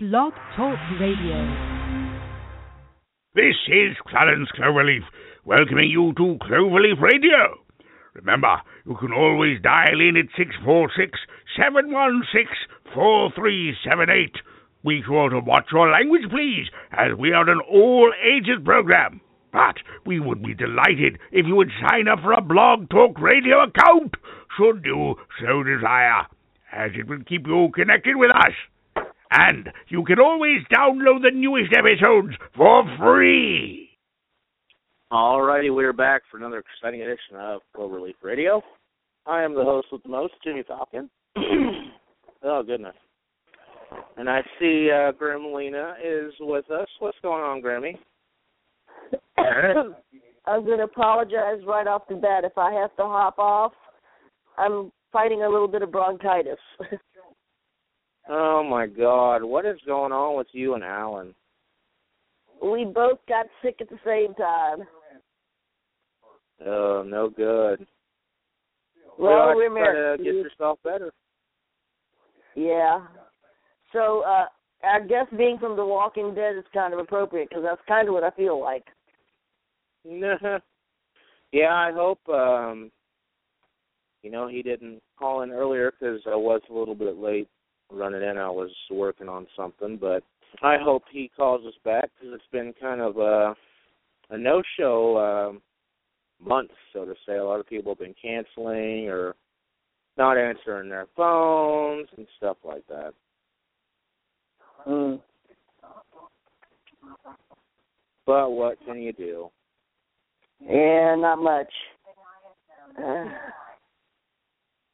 Blog Talk Radio. This is Clarence Cloverleaf, welcoming you to Cloverleaf Radio. Remember, you can always dial in at 646 716 4378. We sure to watch your language, please, as we are an all ages program. But we would be delighted if you would sign up for a Blog Talk Radio account, should you so desire, as it will keep you connected with us. And you can always download the newest episodes for free. Alrighty, we're back for another exciting edition of Cloverleaf Radio. I am the host with the most, Jimmy Falcon. oh goodness. And I see uh Grimlina is with us. What's going on, Grammy? I'm going to apologize right off the bat if I have to hop off. I'm fighting a little bit of bronchitis. Oh my God, what is going on with you and Alan? we both got sick at the same time. Oh, no good. Well, we're married. get yourself better. Yeah. So, uh, I guess being from The Walking Dead is kind of appropriate because that's kind of what I feel like. yeah, I hope. um You know, he didn't call in earlier because I was a little bit late running in. I was working on something, but I hope he calls us back because it's been kind of a a no-show um, month, so to say. A lot of people have been canceling or not answering their phones and stuff like that. Mm. But what can you do? Yeah, not much. Uh,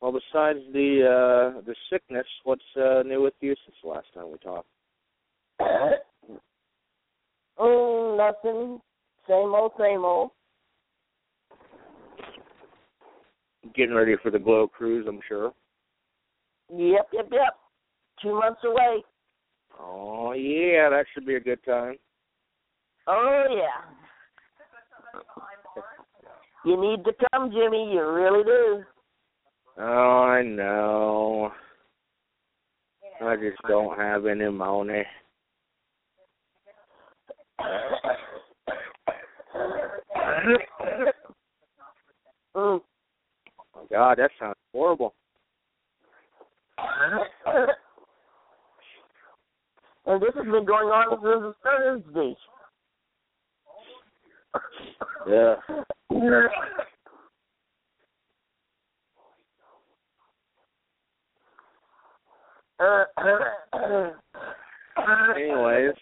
Well, besides the uh the sickness, what's uh, new with you since the last time we talked? oh, nothing. Same old, same old. Getting ready for the Glow Cruise, I'm sure. Yep, yep, yep. Two months away. Oh yeah, that should be a good time. Oh yeah. You need to come, Jimmy. You really do. Oh, I know. I just don't have any money. Oh God, that sounds horrible. And this has been going on since Thursday. Yeah. Anyways,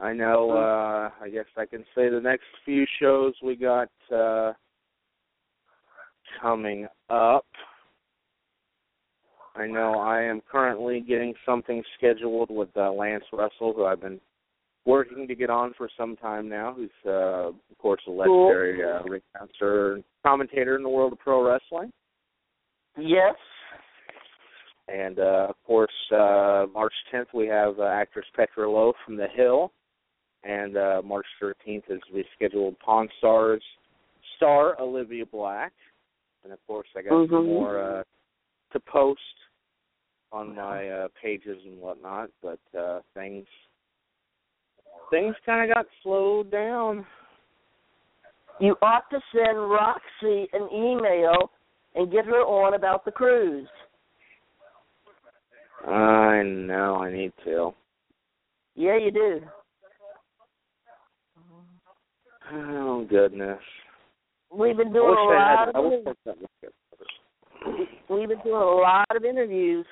I know. uh I guess I can say the next few shows we got uh coming up. I know I am currently getting something scheduled with uh, Lance Russell, who I've been working to get on for some time now. Who's, uh, of course, a legendary uh, ring announcer commentator in the world of pro wrestling. yes. And uh, of course, uh, March 10th we have uh, actress Petra Lowe from The Hill, and uh, March 13th is rescheduled scheduled Pawn Stars star Olivia Black, and of course I got some Mhm. more uh, to post on my uh, pages and whatnot, but uh, things things kind of got slowed down. You ought to send Roxy an email and get her on about the cruise. I know I need to. Yeah, you do. Oh goodness. We've been doing a lot had. Of wish I had we've been doing a lot of interviews.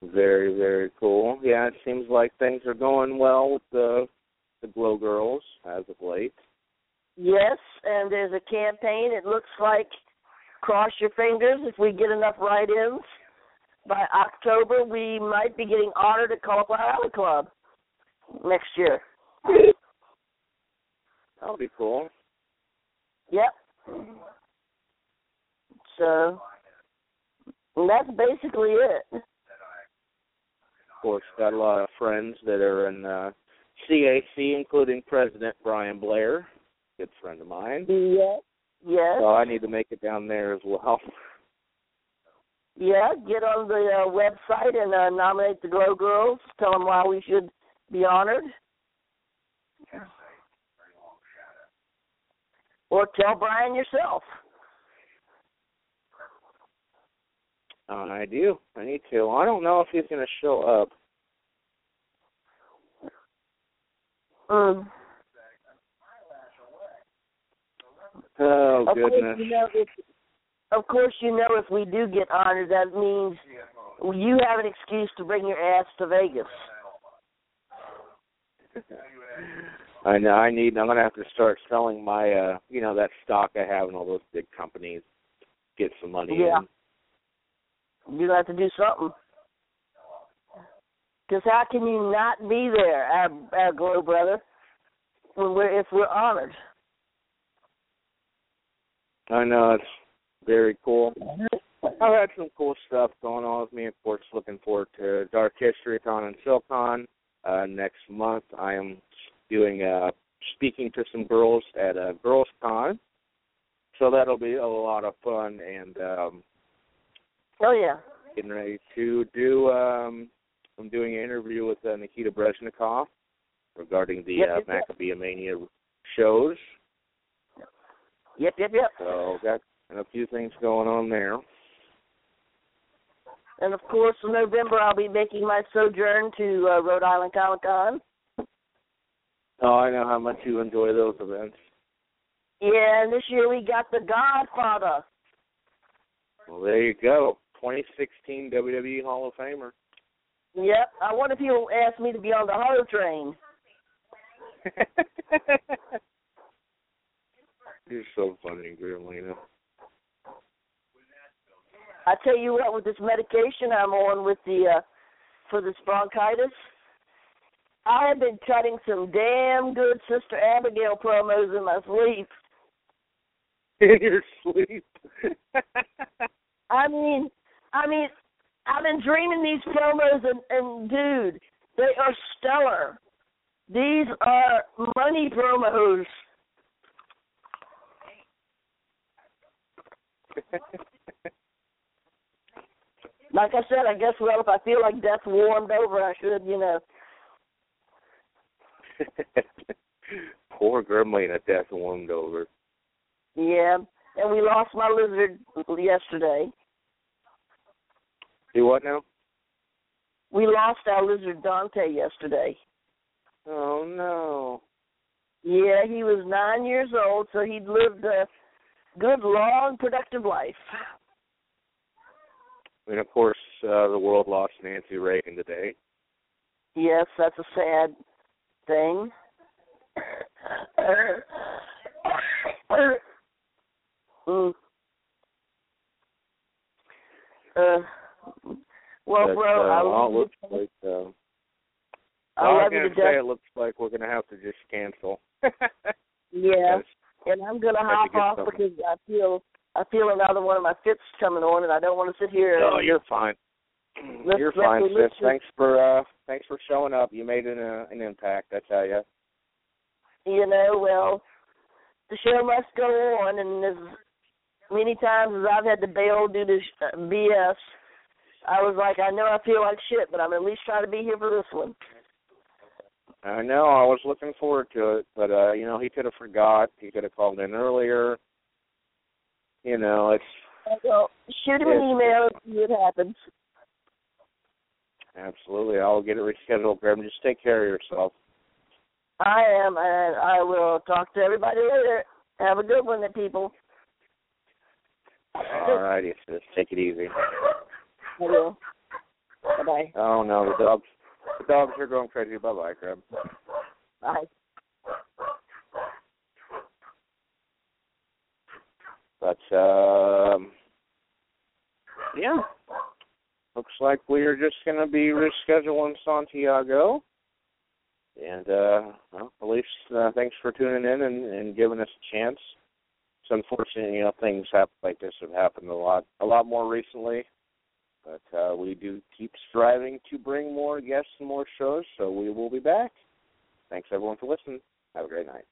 Very, very cool. Yeah, it seems like things are going well with the the Glow Girls as of late. Yes, and there's a campaign. It looks like cross your fingers if we get enough write-ins by October, we might be getting honored at Cauliflower Alley Club next year. That'll be cool. Yep. So that's basically it. Of course, got a lot of friends that are in uh, CAC, including President Brian Blair, good friend of mine. Yes. Yes. So I need to make it down there as well. Yeah, get on the uh, website and uh, nominate the Glow Girls. Tell them why we should be honored. Or tell Brian yourself. Uh, I do. I need to. I don't know if he's going to show up. Um, Oh of goodness. course, you know if of course you know if we do get honored, that means you have an excuse to bring your ass to Vegas. I know. I need. I'm gonna have to start selling my, uh, you know, that stock I have in all those big companies. Get some money. Yeah. in. You have to do something. Because how can you not be there, our, our glow brother, when we're if we're honored? I know it's very cool. I've had some cool stuff going on with me. Of course, looking forward to Dark History Con and SilCon. Uh, next month, I am doing uh, speaking to some girls at a Girls Con, so that'll be a lot of fun. And um, Oh yeah. getting ready to do. Um, I'm doing an interview with uh, Nikita Brezhnikov regarding the Yep, uh, yep. Maccabea Mania shows. Yep, yep, yep. So got a few things going on there. And of course, in November I'll be making my sojourn to uh, Rhode Island Comic Con. Oh, I know how much you enjoy those events. Yeah, and this year we got The Godfather. Well, there you go. 2016 WWE Hall of Famer. Yep. I wonder if he'll ask me to be on the Hollow Train. You're so funny, Grimlina. I tell you what, with this medication I'm on with the uh for this bronchitis, I have been cutting some damn good Sister Abigail promos in my sleep. In your sleep. I mean, I mean, I've been dreaming these promos, and, and dude, they are stellar. These are money promos. Like I said, I guess well, if I feel like death warmed over, I should, you know. Poor Grimlina, death warmed over. Yeah, and we lost my lizard yesterday. Do what now? We lost our lizard Dante yesterday. Oh no. Yeah, he was nine years old, so he'd lived a good, long, productive life. And of course, uh, the world lost Nancy Reagan today. Yes, that's a sad thing. mm. Uh, well, but, bro, uh, I love it you. looks like uh, I love you gonna say death. it looks like we're gonna have to just cancel. Yeah, and I'm gonna hop off something. because I feel I feel another one of my fits coming on, and I don't want to sit here. No, you're fine. Let's- you're let's- fine, sis. Thanks for uh thanks for showing up. You made an uh, an impact, I tell you. you know, well, the show must go on, and as many times as I've had to bail due to sh- uh, BS, I was like, I know I feel like shit, but I'm at least trying to be here for this one. I know. I was looking forward to it, but uh, you know, he could have forgot. He could have called in earlier. You know, it's So shoot him an email and see what happens. absolutely. I'll get it rescheduled, Graham. Just take care of yourself. I am, and I will talk to everybody later. Have a good one, then, people. All righty, sis. Take it easy. I will. Bye bye. Oh no, the dogs. The dogs are going crazy. Bye bye, Graham. Bye. But um, yeah, looks like we are just going to be rescheduling Santiago. And uh, well, at least uh, thanks for tuning in and, and giving us a chance. It's unfortunate, you know, things happen like this have happened a lot, a lot more recently. But uh, we do keep striving to bring more guests and more shows, so we will be back. Thanks everyone for listening. Have a great night.